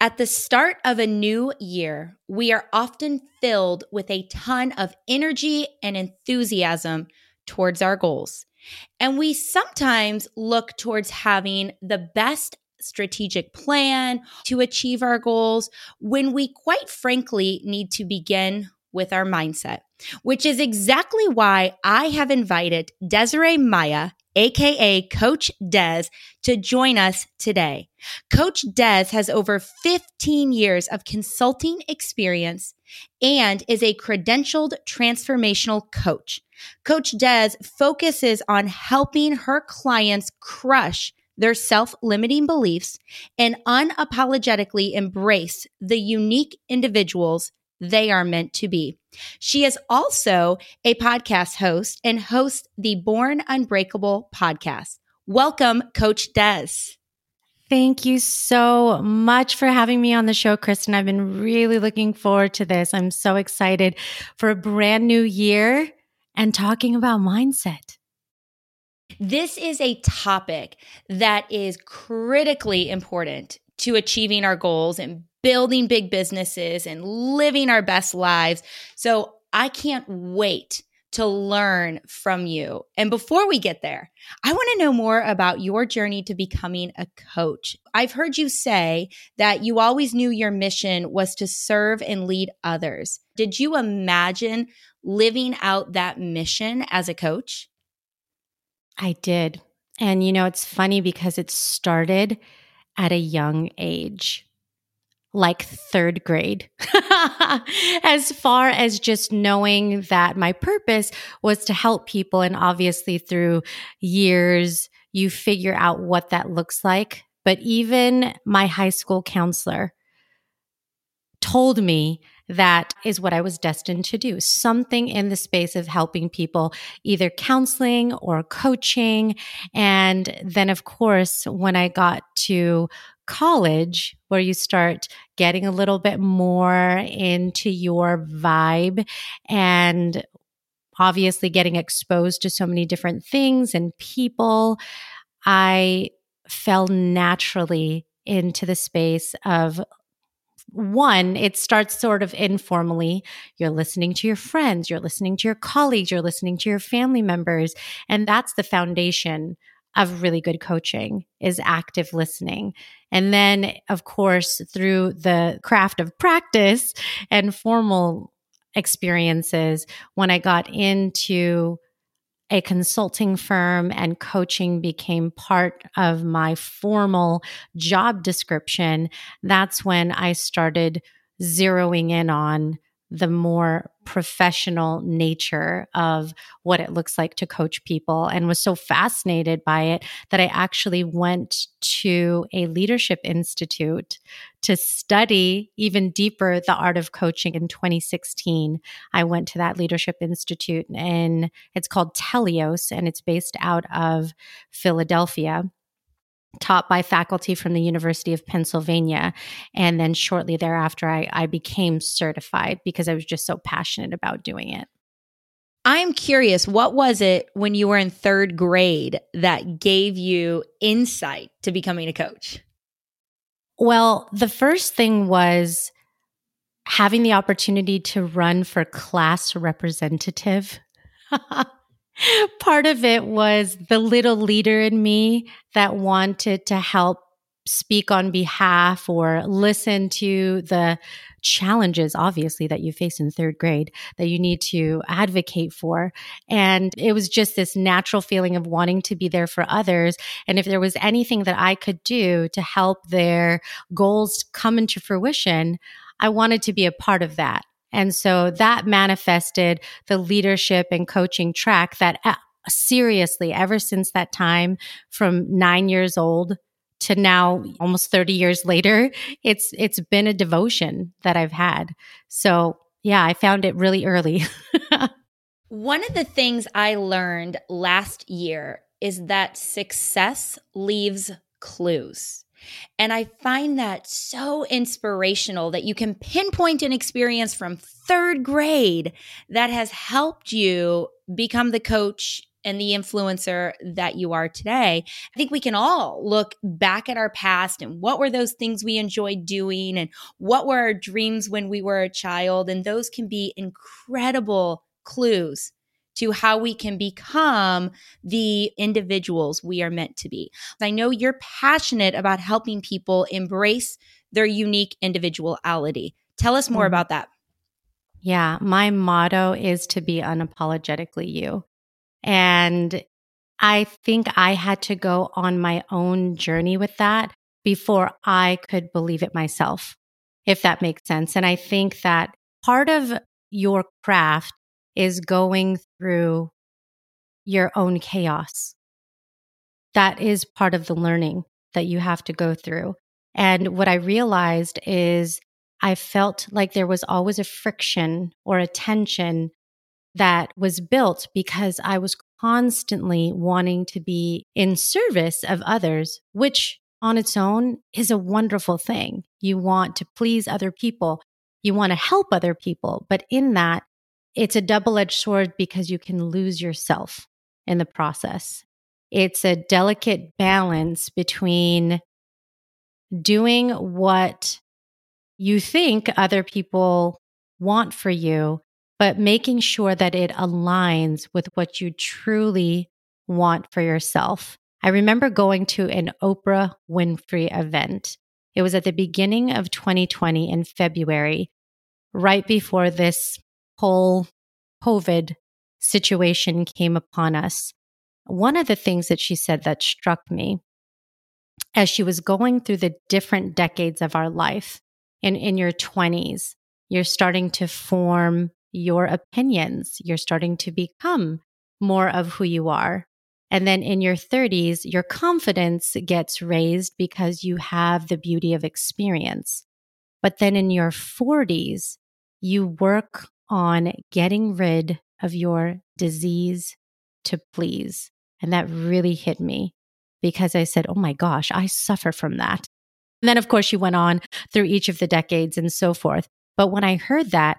At the start of a new year, we are often filled with a ton of energy and enthusiasm towards our goals. And we sometimes look towards having the best strategic plan to achieve our goals when we quite frankly need to begin with our mindset, which is exactly why I have invited Desiree Maya aka Coach Des, to join us today. Coach Des has over 15 years of consulting experience and is a credentialed transformational coach. Coach Des focuses on helping her clients crush their self limiting beliefs and unapologetically embrace the unique individuals they are meant to be. She is also a podcast host and hosts the Born Unbreakable podcast. Welcome, Coach Des. Thank you so much for having me on the show, Kristen. I've been really looking forward to this. I'm so excited for a brand new year and talking about mindset. This is a topic that is critically important to achieving our goals and building big businesses and living our best lives. So I can't wait to learn from you. And before we get there, I want to know more about your journey to becoming a coach. I've heard you say that you always knew your mission was to serve and lead others. Did you imagine living out that mission as a coach? I did. And you know, it's funny because it started at a young age like third grade, as far as just knowing that my purpose was to help people. And obviously, through years, you figure out what that looks like. But even my high school counselor told me that is what I was destined to do. Something in the space of helping people, either counseling or coaching. And then, of course, when I got to college where you start getting a little bit more into your vibe and obviously getting exposed to so many different things and people, I fell naturally into the space of one, it starts sort of informally. You're listening to your friends, you're listening to your colleagues, you're listening to your family members. And that's the foundation of really good coaching is active listening. And then, of course, through the craft of practice and formal experiences, when I got into a consulting firm and coaching became part of my formal job description, that's when I started zeroing in on the more professional nature of what it looks like to coach people and was so fascinated by it that I actually went to a leadership institute to study even deeper the art of coaching in 2016. I went to that leadership institute and it's called Teleos and it's based out of Philadelphia taught by faculty from the University of Pennsylvania. And then shortly thereafter, I, I became certified because I was just so passionate about doing it. I'm curious, what was it when you were in third grade that gave you insight to becoming a coach? Well, the first thing was having the opportunity to run for class representative. part of it was the little leader in me that wanted to help speak on behalf or listen to the challenges, obviously, that you face in third grade that you need to advocate for. And it was just this natural feeling of wanting to be there for others. And if there was anything that I could do to help their goals come into fruition, I wanted to be a part of that. And so that manifested the leadership and coaching track that uh, seriously, ever since that time from nine years old to now almost 30 years later, it's it's been a devotion that I've had. So, yeah, I found it really early. One of the things I learned last year is that success leaves clues. And I find that so inspirational that you can pinpoint an experience from third grade that has helped you become the coach and the influencer that you are today. I think we can all look back at our past and what were those things we enjoyed doing and what were our dreams when we were a child. And those can be incredible clues to how we can become the individuals we are meant to be. I know you're passionate about helping people embrace their unique individuality. Tell us more mm. about that. Yeah, my motto is to be unapologetically you. And I think I had to go on my own journey with that before I could believe it myself, if that makes sense. And I think that part of your craft is going through your own chaos. That is part of the learning that you have to go through. And what I realized is I felt like there was always a friction or a tension that was built because I was constantly wanting to be in service of others, which on its own is a wonderful thing. You want to please other people. You want to help other people. But in that, it's a double edged sword because you can lose yourself in the process. It's a delicate balance between doing what you think other people want for you, but making sure that it aligns with what you truly want for yourself. I remember going to an Oprah Winfrey event. It was at the beginning of 2020 in February, right before this whole COVID situation came upon us, one of the things that she said that struck me as she was going through the different decades of our life, in, in your 20s, you're starting to form your opinions. You're starting to become more of who you are. And then in your 30s, your confidence gets raised because you have the beauty of experience. But then in your 40s, you work on getting rid of your disease to please. And that really hit me because I said, Oh my gosh, I suffer from that. And then, of course, she went on through each of the decades and so forth. But when I heard that,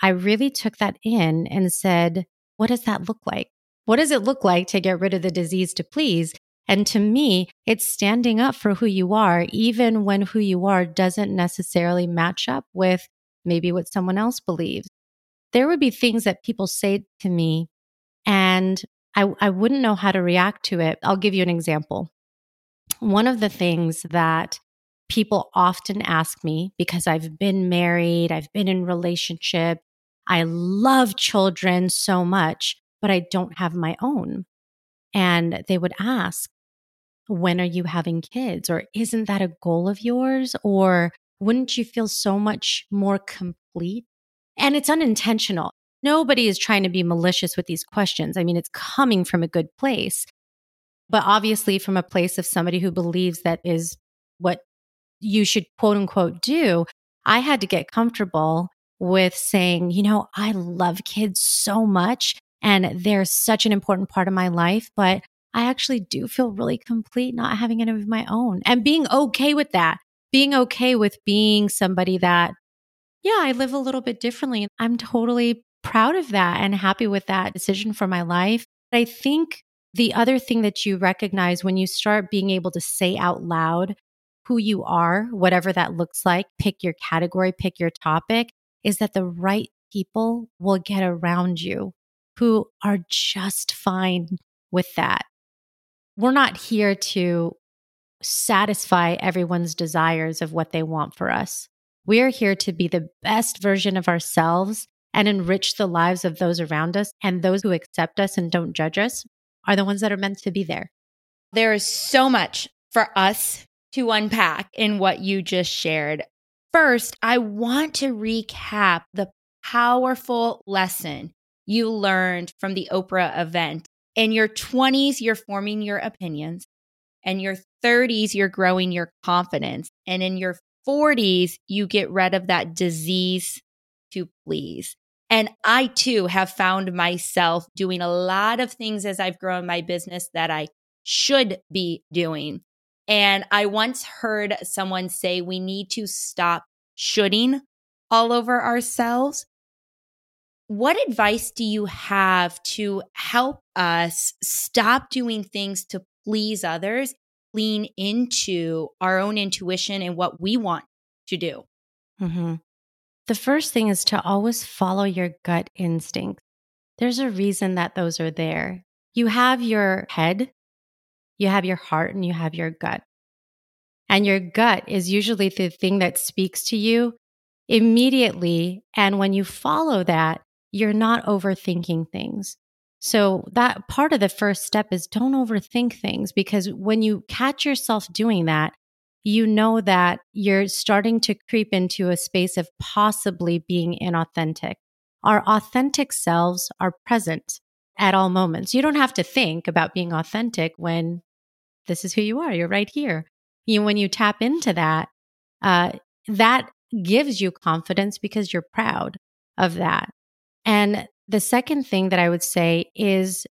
I really took that in and said, What does that look like? What does it look like to get rid of the disease to please? And to me, it's standing up for who you are, even when who you are doesn't necessarily match up with maybe what someone else believes there would be things that people say to me and I, I wouldn't know how to react to it. I'll give you an example. One of the things that people often ask me because I've been married, I've been in relationship, I love children so much, but I don't have my own. And they would ask, when are you having kids? Or isn't that a goal of yours? Or wouldn't you feel so much more complete and it's unintentional. Nobody is trying to be malicious with these questions. I mean, it's coming from a good place, but obviously from a place of somebody who believes that is what you should quote unquote do. I had to get comfortable with saying, you know, I love kids so much and they're such an important part of my life, but I actually do feel really complete not having any of my own and being okay with that, being okay with being somebody that yeah, I live a little bit differently. I'm totally proud of that and happy with that decision for my life. I think the other thing that you recognize when you start being able to say out loud who you are, whatever that looks like, pick your category, pick your topic, is that the right people will get around you who are just fine with that. We're not here to satisfy everyone's desires of what they want for us. We are here to be the best version of ourselves and enrich the lives of those around us. And those who accept us and don't judge us are the ones that are meant to be there. There is so much for us to unpack in what you just shared. First, I want to recap the powerful lesson you learned from the Oprah event. In your 20s, you're forming your opinions, and your 30s, you're growing your confidence. And in your 40s, you get rid of that disease to please. And I too have found myself doing a lot of things as I've grown my business that I should be doing. And I once heard someone say we need to stop shoulding all over ourselves. What advice do you have to help us stop doing things to please others, lean into our own intuition and what we want to do? Mm-hmm. The first thing is to always follow your gut instincts. There's a reason that those are there. You have your head, you have your heart, and you have your gut. And your gut is usually the thing that speaks to you immediately. And when you follow that, you're not overthinking things. So, that part of the first step is don't overthink things because when you catch yourself doing that, you know that you're starting to creep into a space of possibly being inauthentic. Our authentic selves are present at all moments. You don't have to think about being authentic when this is who you are. You're right here. You when you tap into that, uh, that gives you confidence because you're proud of that. And the second thing that I would say is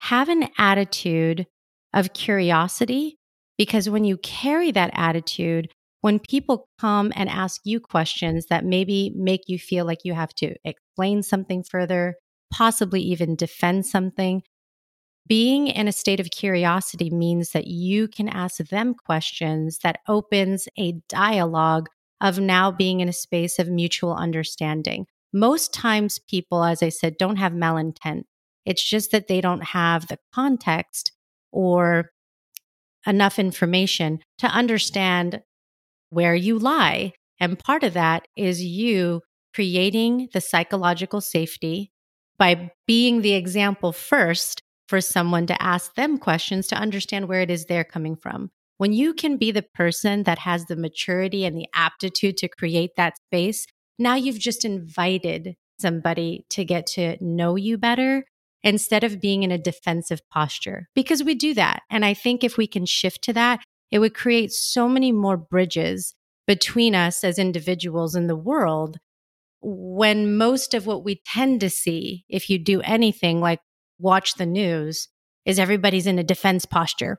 have an attitude of curiosity because when you carry that attitude, when people come and ask you questions that maybe make you feel like you have to explain something further, possibly even defend something, being in a state of curiosity means that you can ask them questions that opens a dialogue of now being in a space of mutual understanding. Most times, people, as I said, don't have malintent. It's just that they don't have the context or enough information to understand where you lie. And part of that is you creating the psychological safety by being the example first for someone to ask them questions to understand where it is they're coming from. When you can be the person that has the maturity and the aptitude to create that space, now you've just invited somebody to get to know you better instead of being in a defensive posture because we do that. And I think if we can shift to that, it would create so many more bridges between us as individuals in the world when most of what we tend to see, if you do anything like watch the news, is everybody's in a defense posture.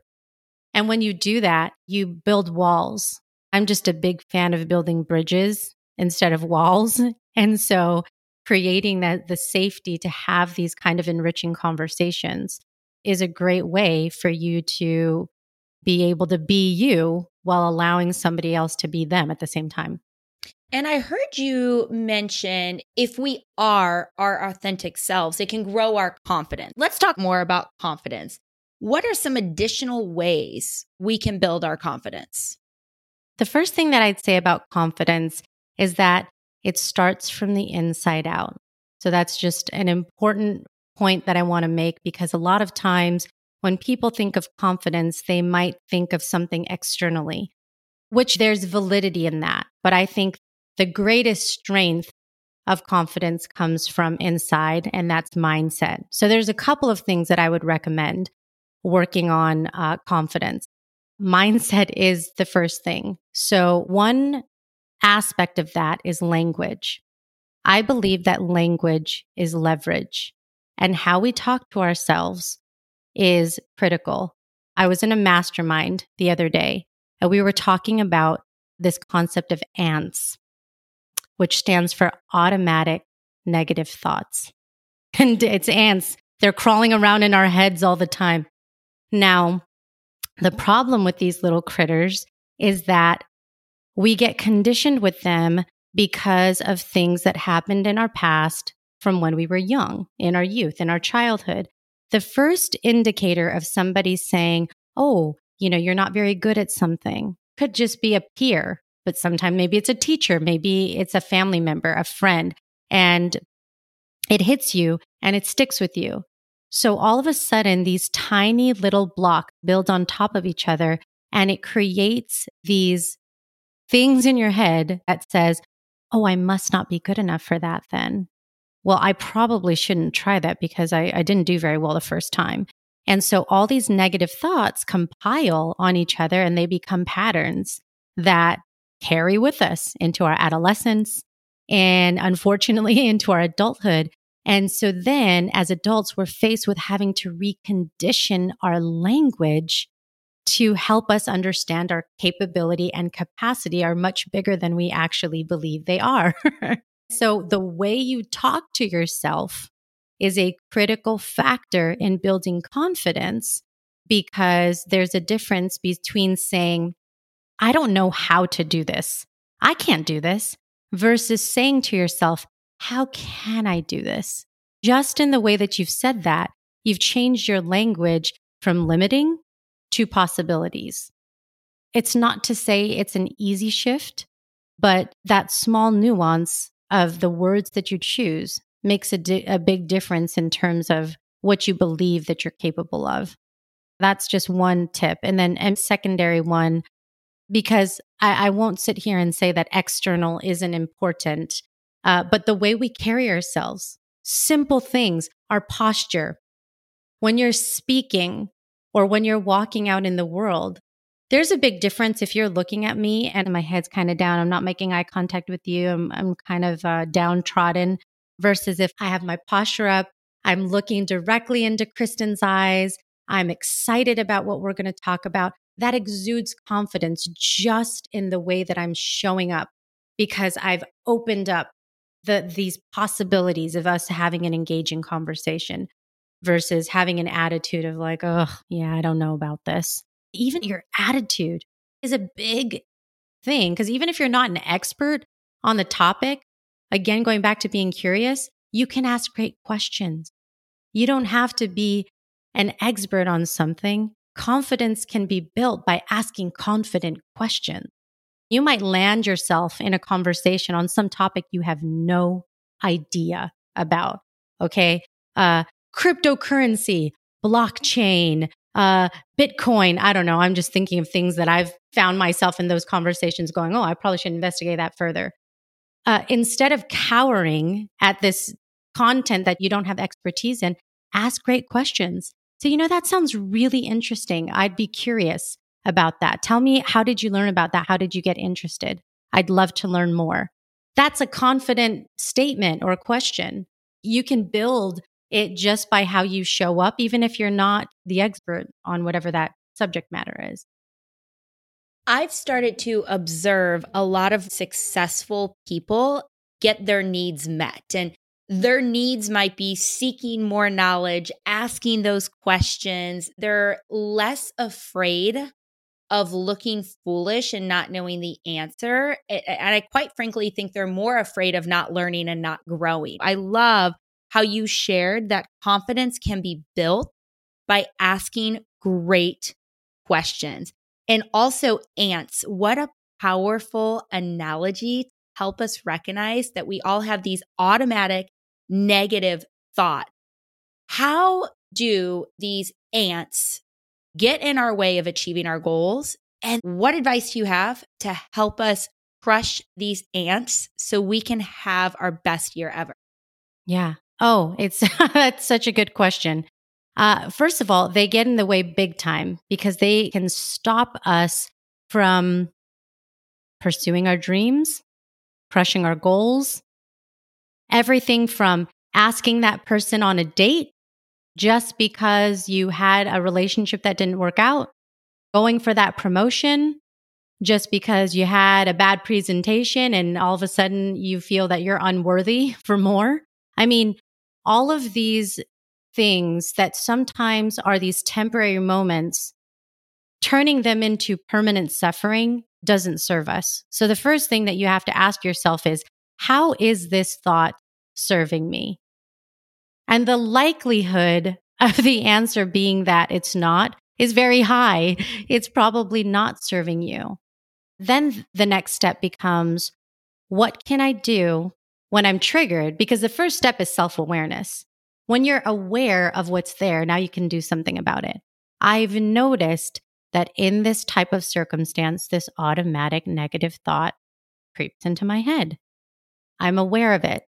And when you do that, you build walls. I'm just a big fan of building bridges instead of walls. And so creating that the safety to have these kind of enriching conversations is a great way for you to be able to be you while allowing somebody else to be them at the same time. And I heard you mention if we are our authentic selves, it can grow our confidence. Let's talk more about confidence. What are some additional ways we can build our confidence? The first thing that I'd say about confidence is that it starts from the inside out. So that's just an important point that I want to make because a lot of times when people think of confidence, they might think of something externally, which there's validity in that. But I think the greatest strength of confidence comes from inside, and that's mindset. So there's a couple of things that I would recommend working on uh, confidence. Mindset is the first thing. So one aspect of that is language. I believe that language is leverage and how we talk to ourselves is critical. I was in a mastermind the other day and we were talking about this concept of ants, which stands for automatic negative thoughts. And it's ants. They're crawling around in our heads all the time. Now, the problem with these little critters is that we get conditioned with them because of things that happened in our past from when we were young, in our youth, in our childhood. The first indicator of somebody saying, Oh, you know, you're not very good at something could just be a peer, but sometimes maybe it's a teacher, maybe it's a family member, a friend, and it hits you and it sticks with you. So all of a sudden, these tiny little blocks build on top of each other and it creates these things in your head that says, oh, I must not be good enough for that then. Well, I probably shouldn't try that because I, I didn't do very well the first time. And so all these negative thoughts compile on each other and they become patterns that carry with us into our adolescence and unfortunately into our adulthood. And so then as adults, we're faced with having to recondition our language to help us understand our capability and capacity are much bigger than we actually believe they are. so the way you talk to yourself is a critical factor in building confidence because there's a difference between saying, I don't know how to do this. I can't do this versus saying to yourself, how can I do this? Just in the way that you've said that, you've changed your language from limiting to possibilities. It's not to say it's an easy shift, but that small nuance of the words that you choose makes a, di- a big difference in terms of what you believe that you're capable of. That's just one tip. And then a secondary one, because I, I, won't sit here and say that external isn't important, uh, but the way we carry ourselves, simple things, our posture. When you're speaking, or when you're walking out in the world, there's a big difference if you're looking at me and my head's kind of down. I'm not making eye contact with you. I'm, I'm kind of uh, downtrodden versus if I have my posture up, I'm looking directly into Kristen's eyes. I'm excited about what we're going to talk about. That exudes confidence just in the way that I'm showing up because I've opened up the, these possibilities of us having an engaging conversation versus having an attitude of like, oh, yeah, I don't know about this. Even your attitude is a big thing because even if you're not an expert on the topic, again, going back to being curious, you can ask great questions. You don't have to be an expert on something. Confidence can be built by asking confident questions. You might land yourself in a conversation on some topic you have no idea about. Okay. Uh, cryptocurrency, blockchain, uh, Bitcoin. I don't know. I'm just thinking of things that I've found myself in those conversations going, oh, I probably should investigate that further. Uh, instead of cowering at this content that you don't have expertise in, ask great questions. So, you know, that sounds really interesting. I'd be curious about that. Tell me, how did you learn about that? How did you get interested? I'd love to learn more. That's a confident statement or a question. You can build it just by how you show up, even if you're not the expert on whatever that subject matter is. I've started to observe a lot of successful people get their needs met. And their needs might be seeking more knowledge, asking those questions. They're less afraid of looking foolish and not knowing the answer. And I quite frankly think they're more afraid of not learning and not growing. I love how you shared that confidence can be built by asking great questions. And also, ants, what a powerful analogy to help us recognize that we all have these automatic negative thoughts. How do these ants get in our way of achieving our goals? And what advice do you have to help us crush these ants so we can have our best year ever? Yeah. Oh, it's that's such a good question. Uh, first of all, they get in the way big time because they can stop us from pursuing our dreams, crushing our goals, everything from asking that person on a date just because you had a relationship that didn't work out, going for that promotion just because you had a bad presentation and all of a sudden you feel that you're unworthy for more. I mean, all of these things that sometimes are these temporary moments, turning them into permanent suffering doesn't serve us. So the first thing that you have to ask yourself is, how is this thought serving me? And the likelihood of the answer being that it's not is very high. It's probably not serving you. Then the next step becomes, what can I do when I'm triggered, because the first step is self awareness. When you're aware of what's there, now you can do something about it. I've noticed that in this type of circumstance, this automatic negative thought creeps into my head. I'm aware of it.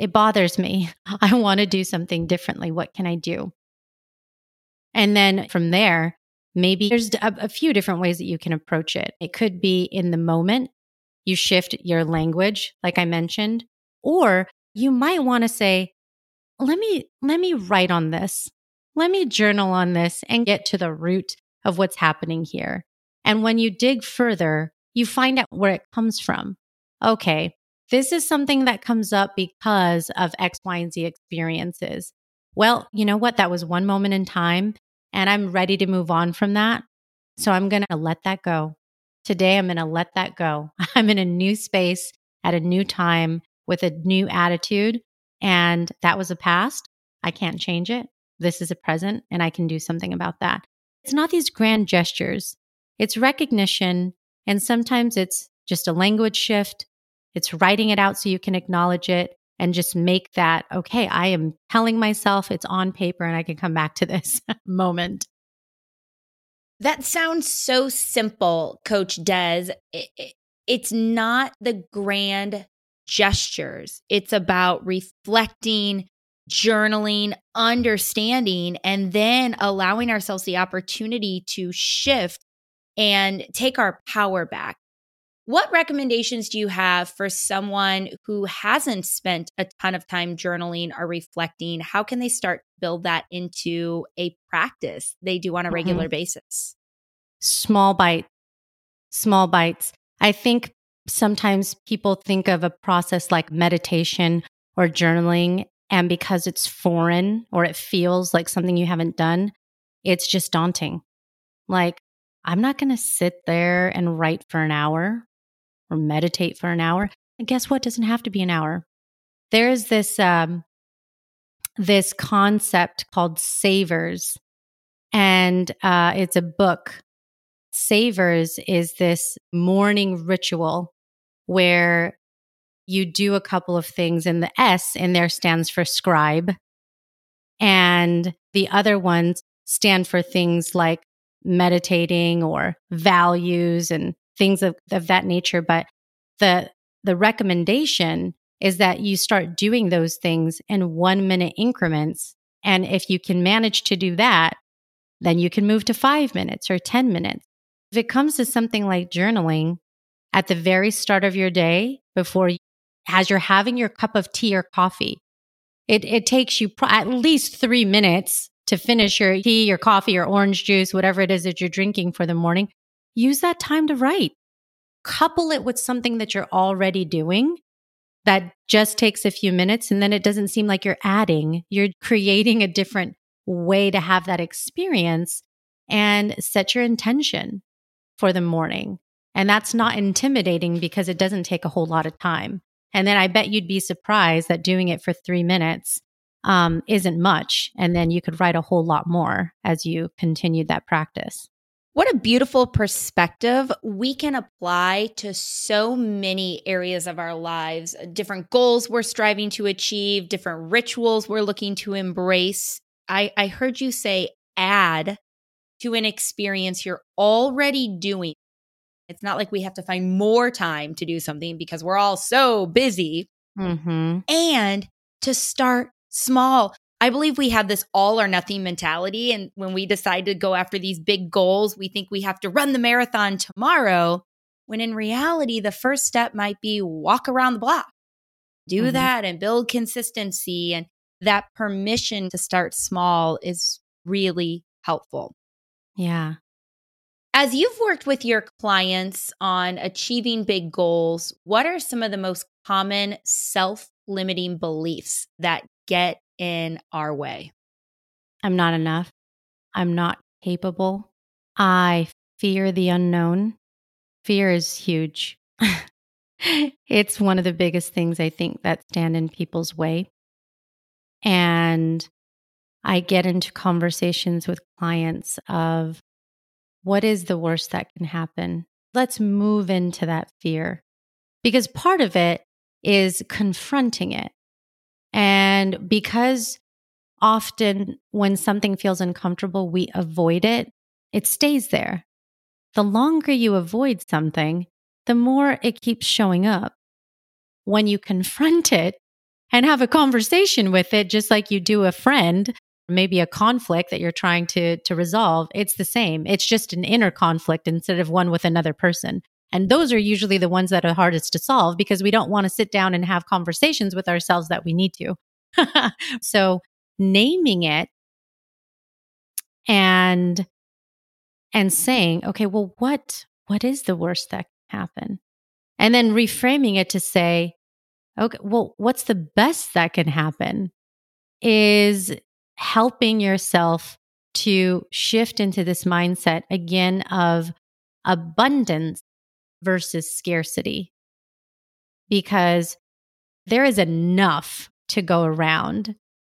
It bothers me. I want to do something differently. What can I do? And then from there, maybe there's a, a few different ways that you can approach it. It could be in the moment, you shift your language, like I mentioned, or you might want to say, let me, let me write on this. Let me journal on this and get to the root of what's happening here. And when you dig further, you find out where it comes from. Okay, this is something that comes up because of X, Y, and Z experiences. Well, you know what? That was one moment in time, and I'm ready to move on from that. So I'm going to let that go. Today, I'm going to let that go. I'm in a new space at a new time with a new attitude. And that was a past. I can't change it. This is a present, and I can do something about that. It's not these grand gestures, it's recognition. And sometimes it's just a language shift, it's writing it out so you can acknowledge it and just make that, okay, I am telling myself it's on paper and I can come back to this moment. That sounds so simple, Coach Des. it's not the grand gestures, it's about reflecting, journaling, understanding, and then allowing ourselves the opportunity to shift and take our power back. What recommendations do you have for someone who hasn't spent a ton of time journaling or reflecting? How can they start build that into a practice they do on a mm-hmm. regular basis? Small bites. Small bites. I think sometimes people think of a process like meditation or journaling and because it's foreign or it feels like something you haven't done, it's just daunting. Like, I'm not going to sit there and write for an hour or meditate for an hour. And guess what? It doesn't have to be an hour. There is this um, this concept called savers, and uh, it's a book. Savers is this morning ritual where you do a couple of things, and the S in there stands for scribe, and the other ones stand for things like meditating or values and things of, of that nature. But the, the recommendation is that you start doing those things in one minute increments. And if you can manage to do that, then you can move to five minutes or 10 minutes. If it comes to something like journaling at the very start of your day, before as you're having your cup of tea or coffee, it, it takes you at least three minutes to finish your tea, your coffee, your orange juice, whatever it is that you're drinking for the morning use that time to write. Couple it with something that you're already doing that just takes a few minutes and then it doesn't seem like you're adding, you're creating a different way to have that experience and set your intention for the morning. And that's not intimidating because it doesn't take a whole lot of time. And then I bet you'd be surprised that doing it for three minutes um, isn't much. And then you could write a whole lot more as you continue that practice. What a beautiful perspective we can apply to so many areas of our lives, different goals we're striving to achieve, different rituals we're looking to embrace. I, I heard you say add to an experience you're already doing. It's not like we have to find more time to do something because we're all so busy. Mm-hmm. And to start small. I believe we have this all or nothing mentality. And when we decide to go after these big goals, we think we have to run the marathon tomorrow. When in reality, the first step might be walk around the block, do mm-hmm. that and build consistency. And that permission to start small is really helpful. Yeah. As you've worked with your clients on achieving big goals, what are some of the most common self limiting beliefs that get in our way. I'm not enough. I'm not capable. I fear the unknown. Fear is huge. it's one of the biggest things I think that stand in people's way. And I get into conversations with clients of what is the worst that can happen? Let's move into that fear because part of it is confronting it. And because often when something feels uncomfortable, we avoid it, it stays there. The longer you avoid something, the more it keeps showing up. When you confront it and have a conversation with it, just like you do a friend, maybe a conflict that you're trying to to resolve, it's the same. It's just an inner conflict instead of one with another person. And those are usually the ones that are hardest to solve because we don't want to sit down and have conversations with ourselves that we need to. so naming it and and saying, okay, well what what is the worst that can happen? And then reframing it to say, okay, well, what's the best that can happen? Is helping yourself to shift into this mindset again of abundance versus scarcity. Because there is enough to go around.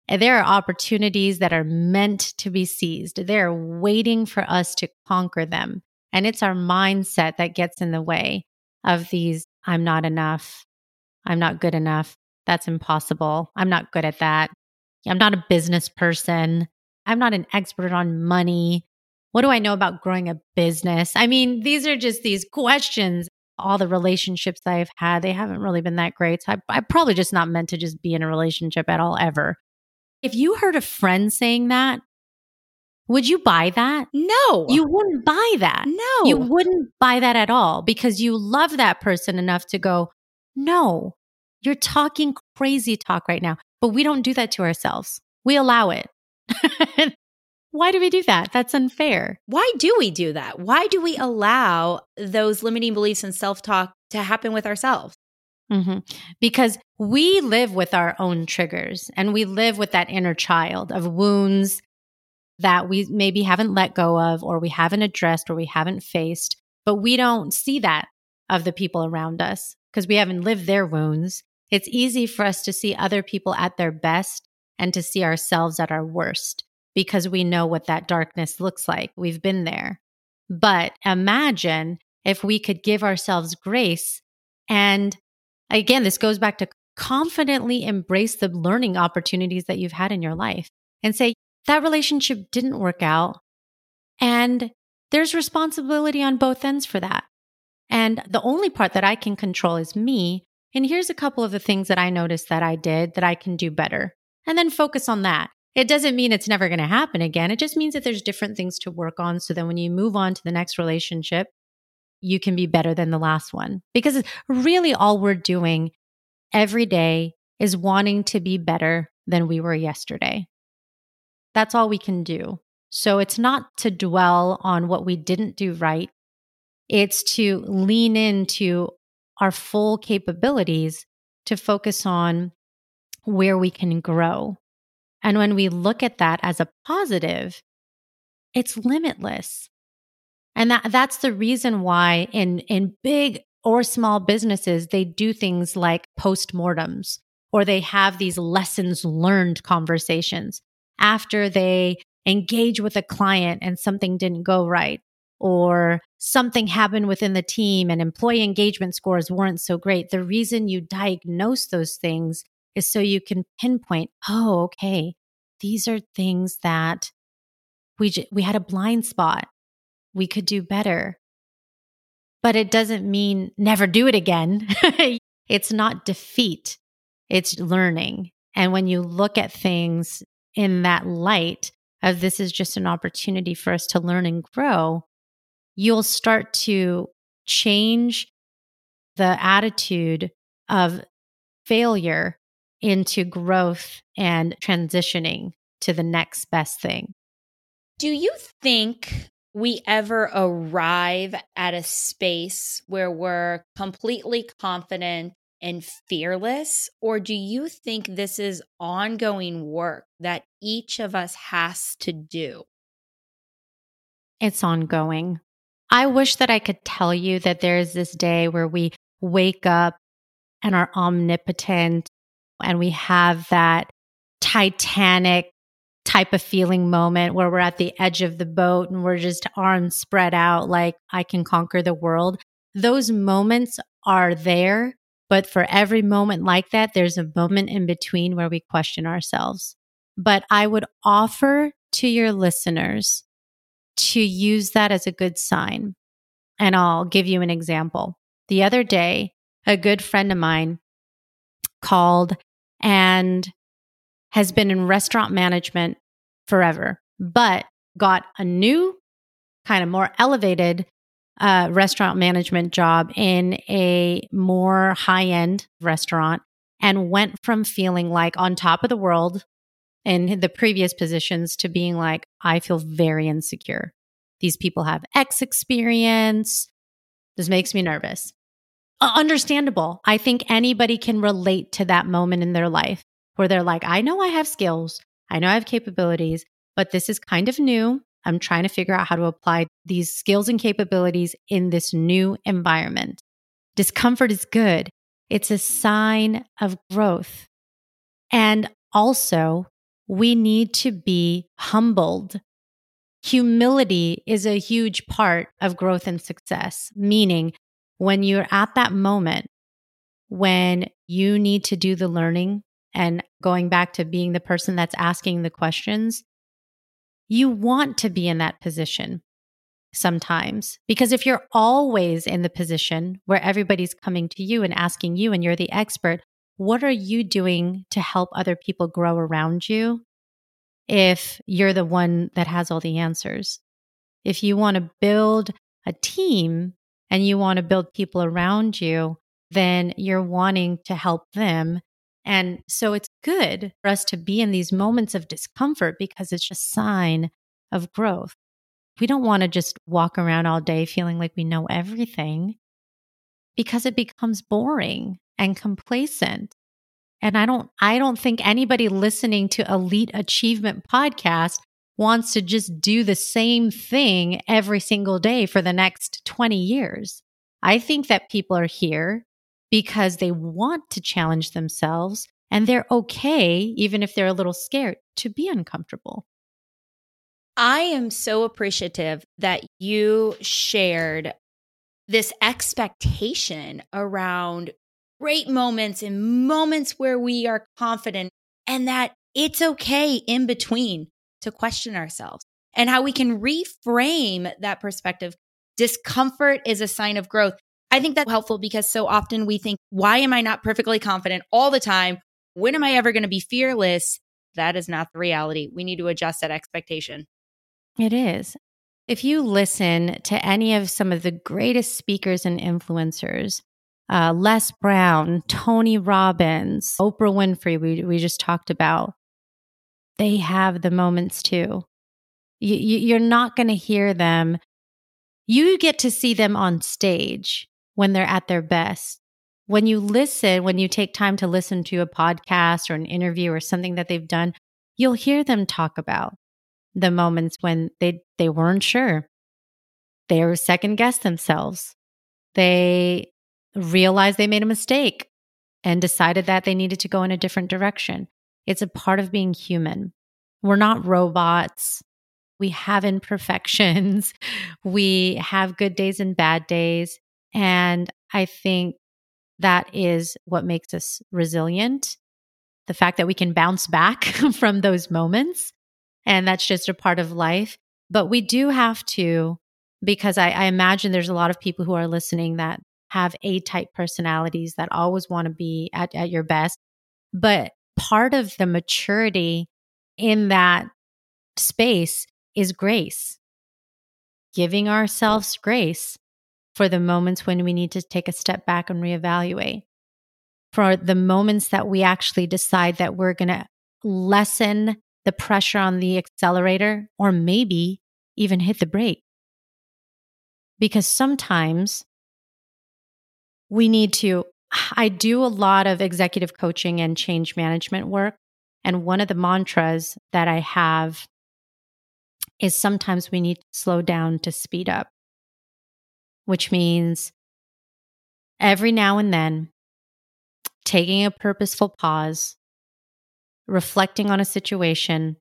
And there are opportunities that are meant to be seized. They're waiting for us to conquer them. And it's our mindset that gets in the way of these I'm not enough. I'm not good enough. That's impossible. I'm not good at that. I'm not a business person. I'm not an expert on money. What do I know about growing a business? I mean, these are just these questions. All the relationships I've had, they haven't really been that great. So I, I'm probably just not meant to just be in a relationship at all, ever. If you heard a friend saying that, would you buy that? No. You wouldn't buy that. No. You wouldn't buy that at all because you love that person enough to go, no, you're talking crazy talk right now. But we don't do that to ourselves. We allow it. Why do we do that? That's unfair. Why do we do that? Why do we allow those limiting beliefs and self talk to happen with ourselves? Mm-hmm. Because we live with our own triggers and we live with that inner child of wounds that we maybe haven't let go of, or we haven't addressed, or we haven't faced, but we don't see that of the people around us because we haven't lived their wounds. It's easy for us to see other people at their best and to see ourselves at our worst because we know what that darkness looks like. We've been there. But imagine if we could give ourselves grace. And again, this goes back to confidently embrace the learning opportunities that you've had in your life and say, that relationship didn't work out. And there's responsibility on both ends for that. And the only part that I can control is me. And here's a couple of the things that I noticed that I did that I can do better. And then focus on that. It doesn't mean it's never going to happen again. It just means that there's different things to work on. So then when you move on to the next relationship, you can be better than the last one. Because really all we're doing every day is wanting to be better than we were yesterday. That's all we can do. So it's not to dwell on what we didn't do right. It's to lean into our full capabilities to focus on where we can grow and when we look at that as a positive, it's limitless. And that, that's the reason why in, in big or small businesses, they do things like postmortems or they have these lessons learned conversations after they engage with a client and something didn't go right or something happened within the team and employee engagement scores weren't so great. The reason you diagnose those things is so you can pinpoint, oh, okay, these are things that we j- we had a blind spot. We could do better. But it doesn't mean never do it again. it's not defeat. It's learning. And when you look at things in that light of this is just an opportunity for us to learn and grow, you'll start to change the attitude of failure into growth and transitioning to the next best thing. Do you think we ever arrive at a space where we're completely confident and fearless? Or do you think this is ongoing work that each of us has to do? It's ongoing. I wish that I could tell you that there's this day where we wake up and are omnipotent and we have that Titanic type of feeling moment where we're at the edge of the boat and we're just arms spread out like I can conquer the world. Those moments are there, but for every moment like that, there's a moment in between where we question ourselves. But I would offer to your listeners to use that as a good sign. And I'll give you an example. The other day, a good friend of mine called and has been in restaurant management forever, but got a new kind of more elevated uh, restaurant management job in a more high end restaurant and went from feeling like on top of the world in the previous positions to being like, I feel very insecure. These people have X experience. This makes me nervous. Uh, understandable. I think anybody can relate to that moment in their life where they're like, I know I have skills, I know I have capabilities, but this is kind of new. I'm trying to figure out how to apply these skills and capabilities in this new environment. Discomfort is good, it's a sign of growth. And also, we need to be humbled. Humility is a huge part of growth and success, meaning when you're at that moment when you need to do the learning and going back to being the person that's asking the questions, you want to be in that position sometimes. Because if you're always in the position where everybody's coming to you and asking you and you're the expert, what are you doing to help other people grow around you if you're the one that has all the answers? If you want to build a team and you want to build people around you, then you're wanting to help them. And so it's good for us to be in these moments of discomfort because it's a sign of growth. We don't want to just walk around all day feeling like we know everything because it becomes boring and complacent. And I don't I don't think anybody listening to Elite Achievement podcast wants to just do the same thing every single day for the next 20 years. I think that people are here because they want to challenge themselves and they're okay, even if they're a little scared, to be uncomfortable. I am so appreciative that you shared this expectation around great moments and moments where we are confident and that it's okay in between to question ourselves and how we can reframe that perspective. Discomfort is a sign of growth. I think that's helpful because so often we think, why am I not perfectly confident all the time? When am I ever going to be fearless? That is not the reality. We need to adjust that expectation. It is. If you listen to any of some of the greatest speakers and influencers, uh, Les Brown, Tony Robbins, Oprah Winfrey, we, we just talked about, they have the moments too. You, you, you're not going to hear them. You get to see them on stage when they're at their best. When you listen, when you take time to listen to a podcast or an interview or something that they've done, you'll hear them talk about the moments when they they weren't sure. They were second guessed themselves. They realized they made a mistake and decided that they needed to go in a different direction. It's a part of being human. We're not robots. We have imperfections. We have good days and bad days. And I think that is what makes us resilient. The fact that we can bounce back from those moments and that's just a part of life. But we do have to, because I, I imagine there's a lot of people who are listening that have A type personalities that always want to be at, at your best. But part of the maturity in that space is grace, giving ourselves grace for the moments when we need to take a step back and reevaluate, for the moments that we actually decide that we're going to lessen the pressure on the accelerator or maybe even hit the brake. Because sometimes we need to, I do a lot of executive coaching and change management work. And one of the mantras that I have is sometimes we need to slow down to speed up, which means every now and then taking a purposeful pause reflecting on a situation,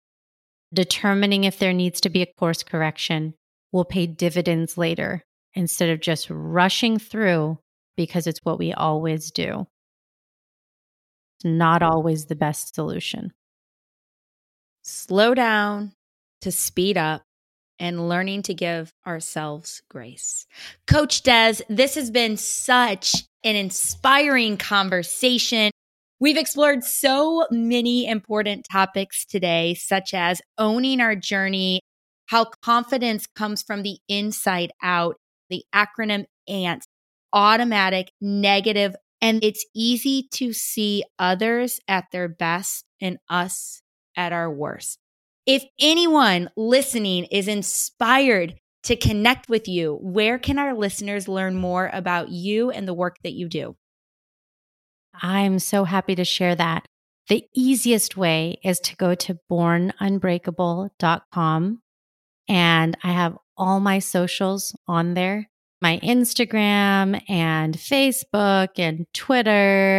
determining if there needs to be a course correction will pay dividends later instead of just rushing through because it's what we always do. It's not mm-hmm. always the best solution. Slow down to speed up and learning to give ourselves grace. Coach Des, this has been such an inspiring conversation. We've explored so many important topics today, such as owning our journey, how confidence comes from the inside out, the acronym ANT, automatic, negative, and it's easy to see others at their best and us at our worst. If anyone listening is inspired to connect with you, where can our listeners learn more about you and the work that you do? I'm so happy to share that. The easiest way is to go to bornunbreakable.com and I have all my socials on there my Instagram and Facebook and Twitter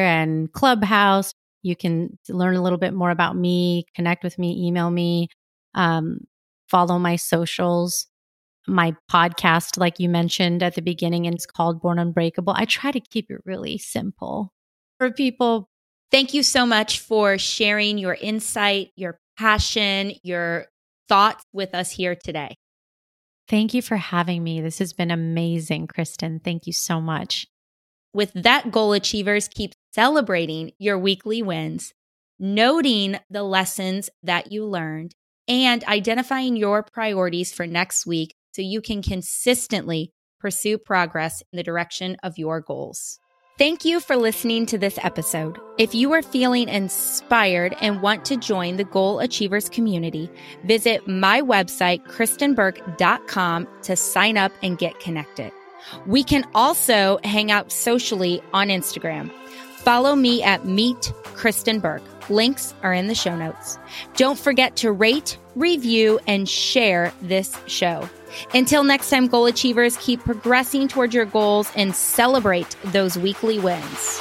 and Clubhouse. You can learn a little bit more about me, connect with me, email me, um, follow my socials. My podcast, like you mentioned at the beginning, and it's called Born Unbreakable. I try to keep it really simple for people. Thank you so much for sharing your insight, your passion, your thoughts with us here today. Thank you for having me. This has been amazing, Kristen. Thank you so much. With that, goal achievers, keep celebrating your weekly wins, noting the lessons that you learned, and identifying your priorities for next week so you can consistently pursue progress in the direction of your goals. Thank you for listening to this episode. If you are feeling inspired and want to join the Goal Achievers community, visit my website, kristenburke.com, to sign up and get connected. We can also hang out socially on Instagram. Follow me at Meet Kristen Burke. Links are in the show notes. Don't forget to rate, review, and share this show. Until next time, goal achievers, keep progressing towards your goals and celebrate those weekly wins.